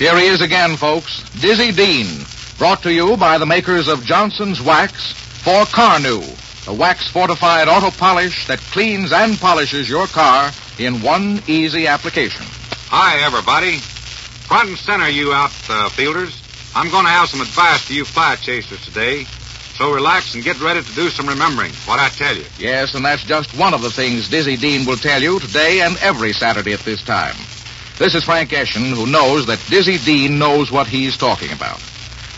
Here he is again, folks. Dizzy Dean. Brought to you by the makers of Johnson's Wax for Carnu, the wax fortified auto polish that cleans and polishes your car in one easy application. Hi, everybody. Front and center, you outfielders. Uh, I'm going to have some advice to you fly chasers today. So relax and get ready to do some remembering what I tell you. Yes, and that's just one of the things Dizzy Dean will tell you today and every Saturday at this time. This is Frank Eschen, who knows that Dizzy Dean knows what he's talking about.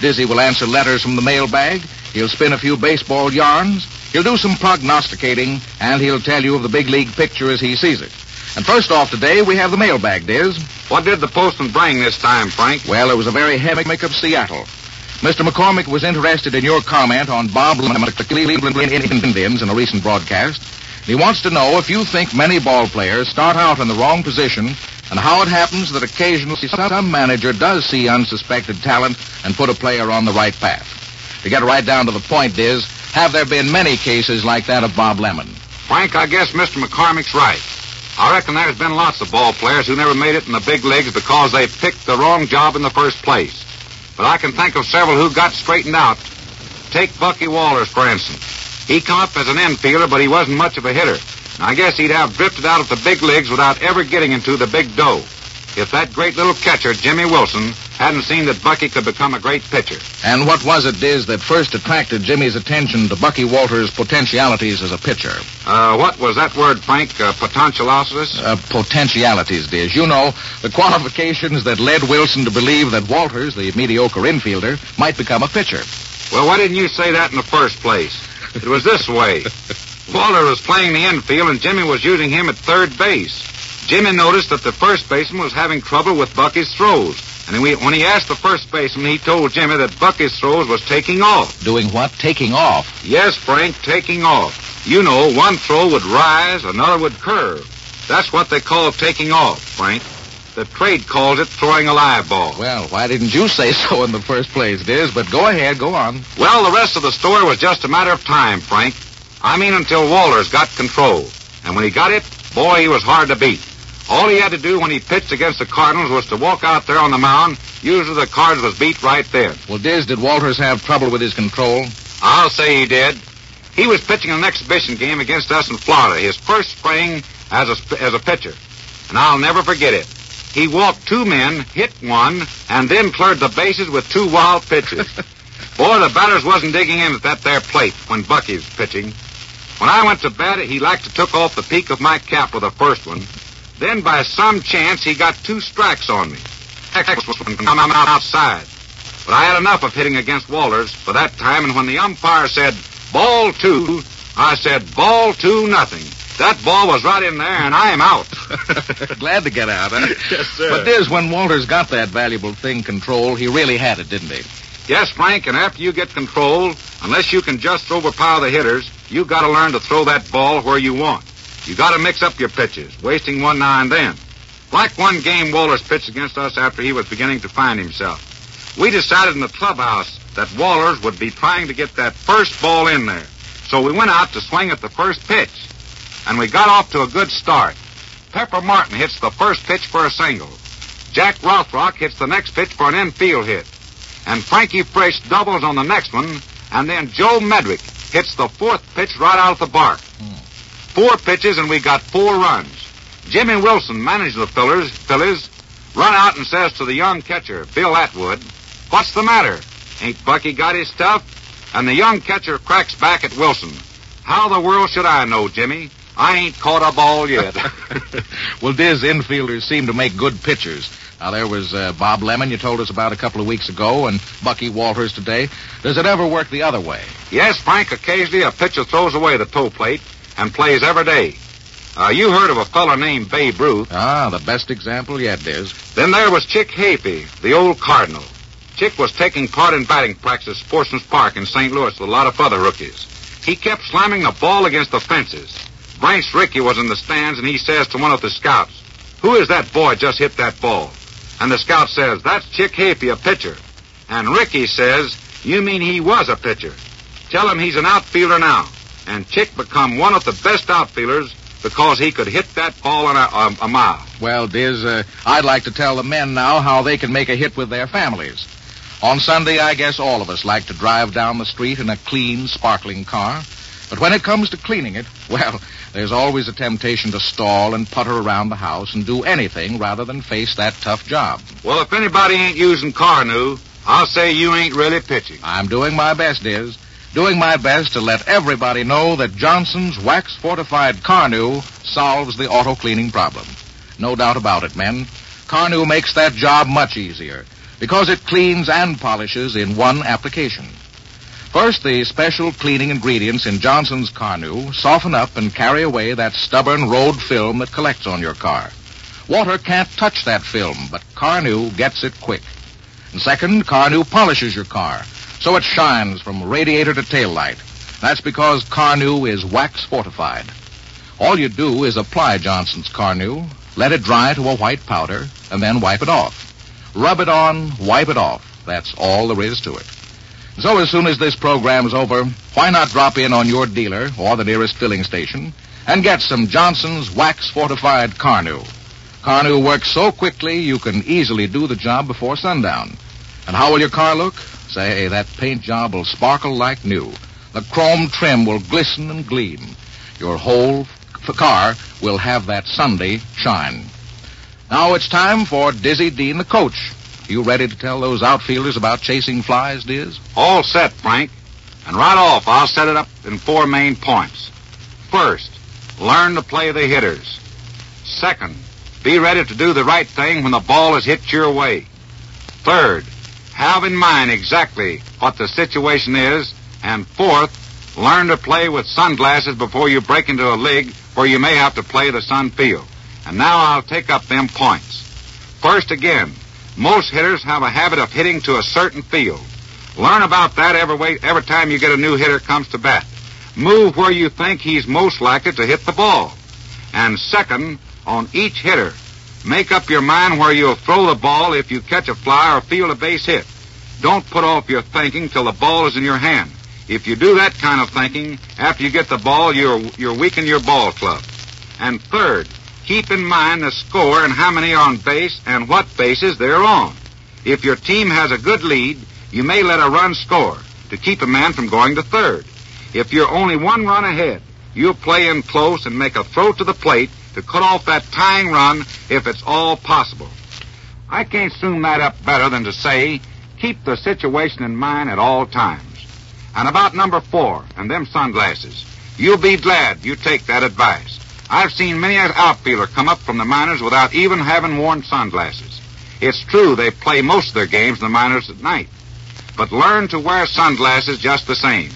Dizzy will answer letters from the mailbag. He'll spin a few baseball yarns. He'll do some prognosticating, and he'll tell you of the big league picture as he sees it. And first off today, we have the mailbag, Diz. What did the postman bring this time, Frank? Well, it was a very heavy make of Seattle. Mr. McCormick was interested in your comment on Bob Lemon the Cleveland Indians in a recent broadcast. He wants to know if you think many ball players start out in the wrong position and how it happens that occasionally some manager does see unsuspected talent and put a player on the right path. To get right down to the point, Diz, have there been many cases like that of Bob Lemon? Frank, I guess Mr. McCormick's right. I reckon there's been lots of ball players who never made it in the big leagues because they picked the wrong job in the first place. But I can think of several who got straightened out. Take Bucky Walters, for instance. He come up as an infielder, but he wasn't much of a hitter. I guess he'd have drifted out of the big leagues without ever getting into the big dough. If that great little catcher, Jimmy Wilson, hadn't seen that Bucky could become a great pitcher. And what was it, Diz, that first attracted Jimmy's attention to Bucky Walters' potentialities as a pitcher? Uh, what was that word, Frank? Uh, potentialities? Uh, potentialities, Diz. You know, the qualifications that led Wilson to believe that Walters, the mediocre infielder, might become a pitcher. Well, why didn't you say that in the first place? It was this way. Walter was playing the infield, and Jimmy was using him at third base. Jimmy noticed that the first baseman was having trouble with Bucky's throws. And when he asked the first baseman, he told Jimmy that Bucky's throws was taking off. Doing what? Taking off? Yes, Frank, taking off. You know, one throw would rise, another would curve. That's what they call taking off, Frank. The trade calls it throwing a live ball. Well, why didn't you say so in the first place, Diz? But go ahead, go on. Well, the rest of the story was just a matter of time, Frank. I mean, until Walters got control. And when he got it, boy, he was hard to beat. All he had to do when he pitched against the Cardinals was to walk out there on the mound. Usually the Cards was beat right there. Well, Diz, did Walters have trouble with his control? I'll say he did. He was pitching an exhibition game against us in Florida, his first spring as a, as a pitcher. And I'll never forget it. He walked two men, hit one, and then cleared the bases with two wild pitches. Boy, the batters wasn't digging in at that there plate when Bucky's pitching. When I went to bat, he liked to took off the peak of my cap with the first one. Then, by some chance, he got two strikes on me. Next one out outside. But I had enough of hitting against Walters for that time, and when the umpire said, ball two, I said, ball two, nothing. That ball was right in there, and I am out. Glad to get out, huh? yes, sir. But Diz, when Walters got that valuable thing control, he really had it, didn't he? Yes, Frank, and after you get control, unless you can just overpower the hitters, you got to learn to throw that ball where you want. You got to mix up your pitches, wasting one now and then. Like one game Walters pitched against us after he was beginning to find himself. We decided in the clubhouse that Walters would be trying to get that first ball in there. So we went out to swing at the first pitch. And we got off to a good start. Pepper Martin hits the first pitch for a single. Jack Rothrock hits the next pitch for an infield hit. And Frankie Frisch doubles on the next one. And then Joe Medwick hits the fourth pitch right out of the bark. Four pitches and we got four runs. Jimmy Wilson, manager of the Phillies, Phillies, run out and says to the young catcher, Bill Atwood, What's the matter? Ain't Bucky got his stuff? And the young catcher cracks back at Wilson. How the world should I know, Jimmy? I ain't caught a ball yet. well, Diz, infielders seem to make good pitchers. Now, there was uh, Bob Lemon you told us about a couple of weeks ago, and Bucky Walters today. Does it ever work the other way? yes, Frank, occasionally a pitcher throws away the toe plate and plays every day. Uh, you heard of a fellow named Babe Ruth. Ah, the best example yet, Diz. Then there was Chick Hafey, the old Cardinal. Chick was taking part in batting practice at Sportsman's Park in St. Louis with a lot of other rookies. He kept slamming the ball against the fences. Branch Rickey was in the stands, and he says to one of the scouts, Who is that boy just hit that ball? And the scout says, That's Chick Hafey, a pitcher. And Rickey says, You mean he was a pitcher? Tell him he's an outfielder now. And Chick become one of the best outfielders because he could hit that ball in a, a, a mile. Well, Diz, uh, I'd like to tell the men now how they can make a hit with their families. On Sunday, I guess all of us like to drive down the street in a clean, sparkling car. But when it comes to cleaning it, well, there's always a temptation to stall and putter around the house and do anything rather than face that tough job. Well, if anybody ain't using Carnu, I'll say you ain't really pitching. I'm doing my best, Diz. Doing my best to let everybody know that Johnson's wax fortified Carnu solves the auto cleaning problem. No doubt about it, men. Carnu makes that job much easier because it cleans and polishes in one application. First, the special cleaning ingredients in Johnson's Carnu soften up and carry away that stubborn road film that collects on your car. Water can't touch that film, but Carnu gets it quick. And second, Carnu polishes your car, so it shines from radiator to tail light. That's because Carnu is wax fortified. All you do is apply Johnson's Carnu, let it dry to a white powder, and then wipe it off. Rub it on, wipe it off. That's all there is to it. So as soon as this program's over, why not drop in on your dealer or the nearest filling station and get some Johnson's wax fortified Carnu. Carnu works so quickly you can easily do the job before sundown. And how will your car look? Say, that paint job will sparkle like new. The chrome trim will glisten and gleam. Your whole f- car will have that Sunday shine. Now it's time for Dizzy Dean, the coach. You ready to tell those outfielders about chasing flies, Diz? All set, Frank. And right off, I'll set it up in four main points. First, learn to play the hitters. Second, be ready to do the right thing when the ball is hit your way. Third, have in mind exactly what the situation is. And fourth, learn to play with sunglasses before you break into a league where you may have to play the sun field. And now I'll take up them points. First again, most hitters have a habit of hitting to a certain field. Learn about that every way, every time you get a new hitter comes to bat. Move where you think he's most likely to hit the ball. And second, on each hitter, make up your mind where you'll throw the ball if you catch a fly or field a base hit. Don't put off your thinking till the ball is in your hand. If you do that kind of thinking after you get the ball, you're you're weakening your ball club. And third, keep in mind the score and how many are on base and what bases they're on. If your team has a good lead, you may let a run score to keep a man from going to third. If you're only one run ahead, you'll play in close and make a throw to the plate to cut off that tying run if it's all possible. I can't sum that up better than to say keep the situation in mind at all times. And about number four and them sunglasses, you'll be glad you take that advice. I've seen many an outfielder come up from the minors without even having worn sunglasses. It's true they play most of their games in the minors at night, but learn to wear sunglasses just the same.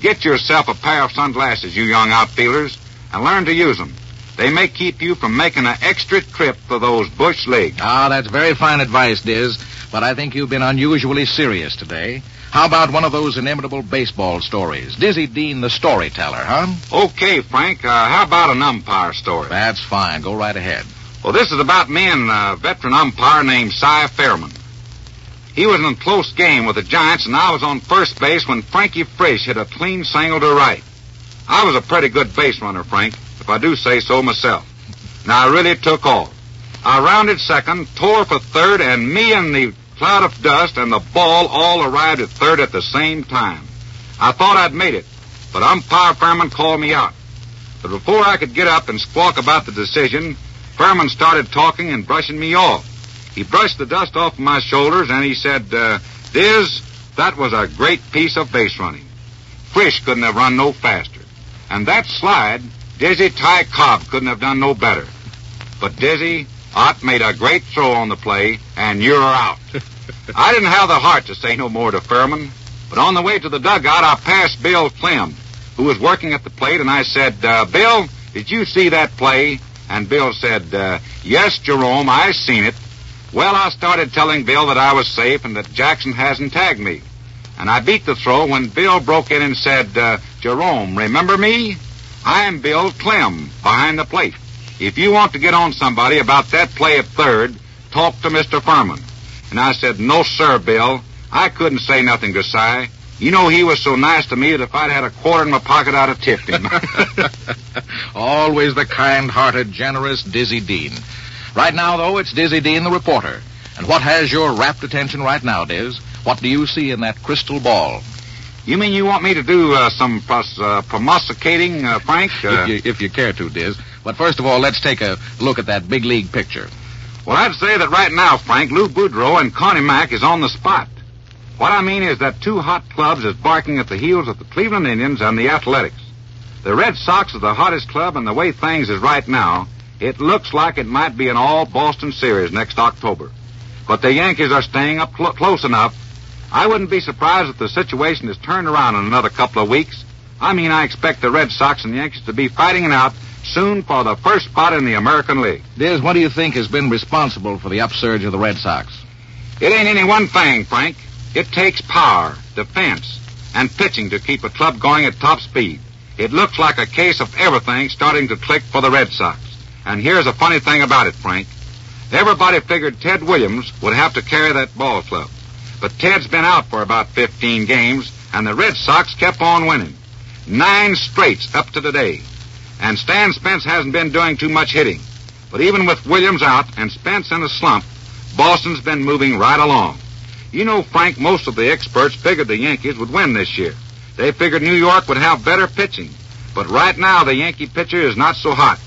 Get yourself a pair of sunglasses, you young outfielders, and learn to use them. They may keep you from making an extra trip for those bush leagues. Ah, that's very fine advice, Diz, but I think you've been unusually serious today. How about one of those inimitable baseball stories? Dizzy Dean, the storyteller, huh? Okay, Frank, uh, how about an umpire story? That's fine. Go right ahead. Well, this is about me and a veteran umpire named Cy Pfirman. He was in a close game with the Giants, and I was on first base when Frankie Frisch hit a clean single to right. I was a pretty good base runner, Frank, if I do say so myself. Now, I really took off. I rounded second, tore for third, and me and the cloud of dust and the ball all arrived at third at the same time. I thought I'd made it, but umpire Pfirman called me out. But before I could get up and squawk about the decision, Pfirman started talking and brushing me off. He brushed the dust off my shoulders and he said, uh, Diz, that was a great piece of base running. Frisch couldn't have run no faster. And that slide, Dizzy Ty Cobb couldn't have done no better. But Dizzy, Ott made a great throw on the play, and you're out. I didn't have the heart to say no more to Pfirman, but on the way to the dugout, I passed Bill Klem, who was working at the plate, and I said, uh, Bill, did you see that play? And Bill said, uh, Yes, Jerome, I seen it. Well, I started telling Bill that I was safe and that Jackson hasn't tagged me. And I beat the throw when Bill broke in and said, uh, Jerome, remember me? I'm Bill Klem, behind the plate. If you want to get on somebody about that play at third, talk to Mr. Pfirman. And I said, No, sir, Bill. I couldn't say nothing to Cy. You know he was so nice to me that if I'd had a quarter in my pocket, I'd have tipped him. Always the kind-hearted, generous Dizzy Dean. Right now, though, it's Dizzy Dean, the reporter. And what has your rapt attention right now, Diz? What do you see in that crystal ball? You mean you want me to do uh, some pros- uh, prognosticating, uh, Frank? Uh, if, you, if you care to, Diz. But first of all, let's take a look at that big league picture. Well, I'd say that right now, Frank, Lou Boudreau and Connie Mack is on the spot. What I mean is that two hot clubs is barking at the heels of the Cleveland Indians and the Athletics. The Red Sox are the hottest club, and the way things is right now, it looks like it might be an all Boston series next October. But the Yankees are staying up cl- close enough. I wouldn't be surprised if the situation is turned around in another couple of weeks. I mean, I expect the Red Sox and Yankees to be fighting it out soon for the first spot in the American League. Diz, what do you think has been responsible for the upsurge of the Red Sox? It ain't any one thing, Frank. It takes power, defense, and pitching to keep a club going at top speed. It looks like a case of everything starting to click for the Red Sox. And here's a funny thing about it, Frank. Everybody figured Ted Williams would have to carry that ball club. But Ted's been out for about 15 games, and the Red Sox kept on winning. Nine straights up to today. And Stan Spence hasn't been doing too much hitting. But even with Williams out and Spence in a slump, Boston's been moving right along. You know, Frank, most of the experts figured the Yankees would win this year. They figured New York would have better pitching. But right now, the Yankee pitcher is not so hot,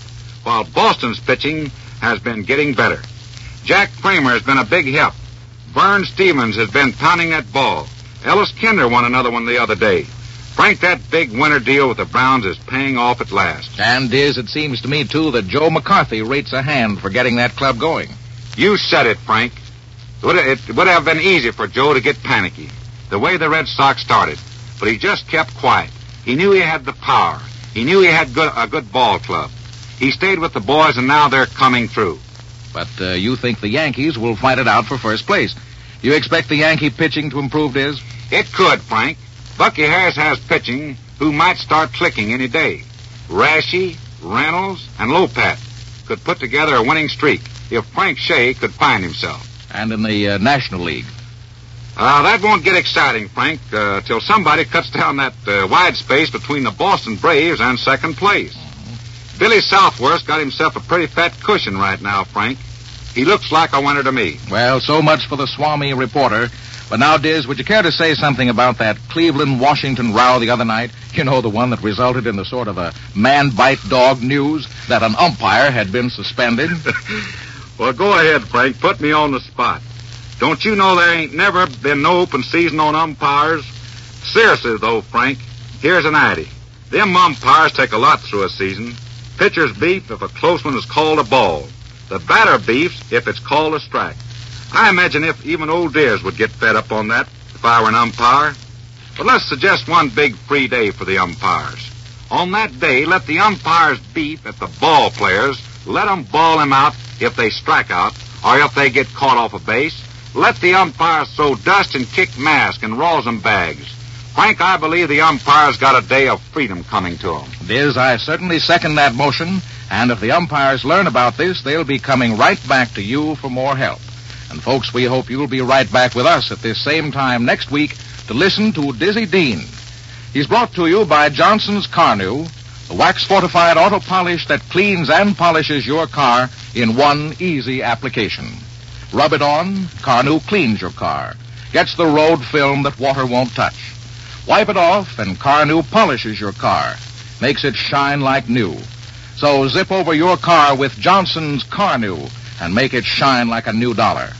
while Boston's pitching has been getting better. Jack Kramer has been a big help. Vern Stephens has been pounding that ball. Ellis Kinder won another one the other day. Frank, that big winter deal with the Browns is paying off at last. And, Diz, it seems to me, too, that Joe McCarthy rates a hand for getting that club going. You said it, Frank. It would, it would have been easy for Joe to get panicky, the way the Red Sox started. But he just kept quiet. He knew he had the power. He knew he had good, a good ball club. He stayed with the boys, and now they're coming through. But uh, you think the Yankees will fight it out for first place. You expect the Yankee pitching to improve, Diz? It could, Frank. Bucky Harris has pitching who might start clicking any day. Raschi, Reynolds, and Lopat could put together a winning streak if Frank Shea could find himself. And in the uh, National League. Uh, that won't get exciting, Frank, uh, till somebody cuts down that uh, wide space between the Boston Braves and second place. Billy Southworth's got himself a pretty fat cushion right now, Frank. He looks like a winner to me. Well, so much for the Swami reporter. But now, Diz, would you care to say something about that Cleveland Washington row the other night? You know, the one that resulted in the sort of a man bite dog news that an umpire had been suspended? well, go ahead, Frank. Put me on the spot. Don't you know there ain't never been no open season on umpires? Seriously, though, Frank, here's an idea. Them umpires take a lot through a season. Pitcher's beef if a close one is called a ball. The batter beefs if it's called a strike. I imagine if even old dears would get fed up on that if I were an umpire. But let's suggest one big free day for the umpires. On that day, let the umpires beef at the ball players. Let 'em ball 'em out if they strike out or if they get caught off a base. Let the umpires throw dust and kick mask and rosin bags. Frank, I believe the umpires got a day of freedom coming to 'em. Diz, I certainly second that motion. And if the umpires learn about this, they'll be coming right back to you for more help. And folks, we hope you'll be right back with us at this same time next week to listen to Dizzy Dean. He's brought to you by Johnson's Carnu, the wax fortified auto polish that cleans and polishes your car in one easy application. Rub it on, Carnu cleans your car, gets the road film that water won't touch. Wipe it off, and Carnu polishes your car, makes it shine like new. So zip over your car with Johnson's Carnu and make it shine like a new dollar.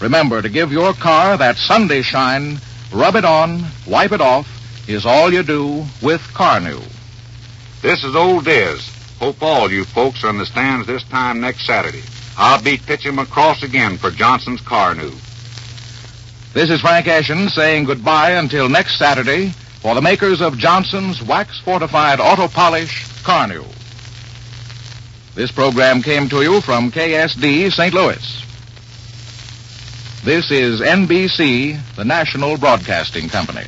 Remember to give your car that Sunday shine, rub it on, wipe it off, is all you do with Carnu. This is Old Diz. Hope all you folks are in the stands this time next Saturday. I'll be pitching across again for Johnson's Carnu. This is Frank Eschen saying goodbye until next Saturday for the makers of Johnson's Wax Fortified Auto Polish Carnu. This program came to you from KSD St. Louis. This is NBC, the national broadcasting company.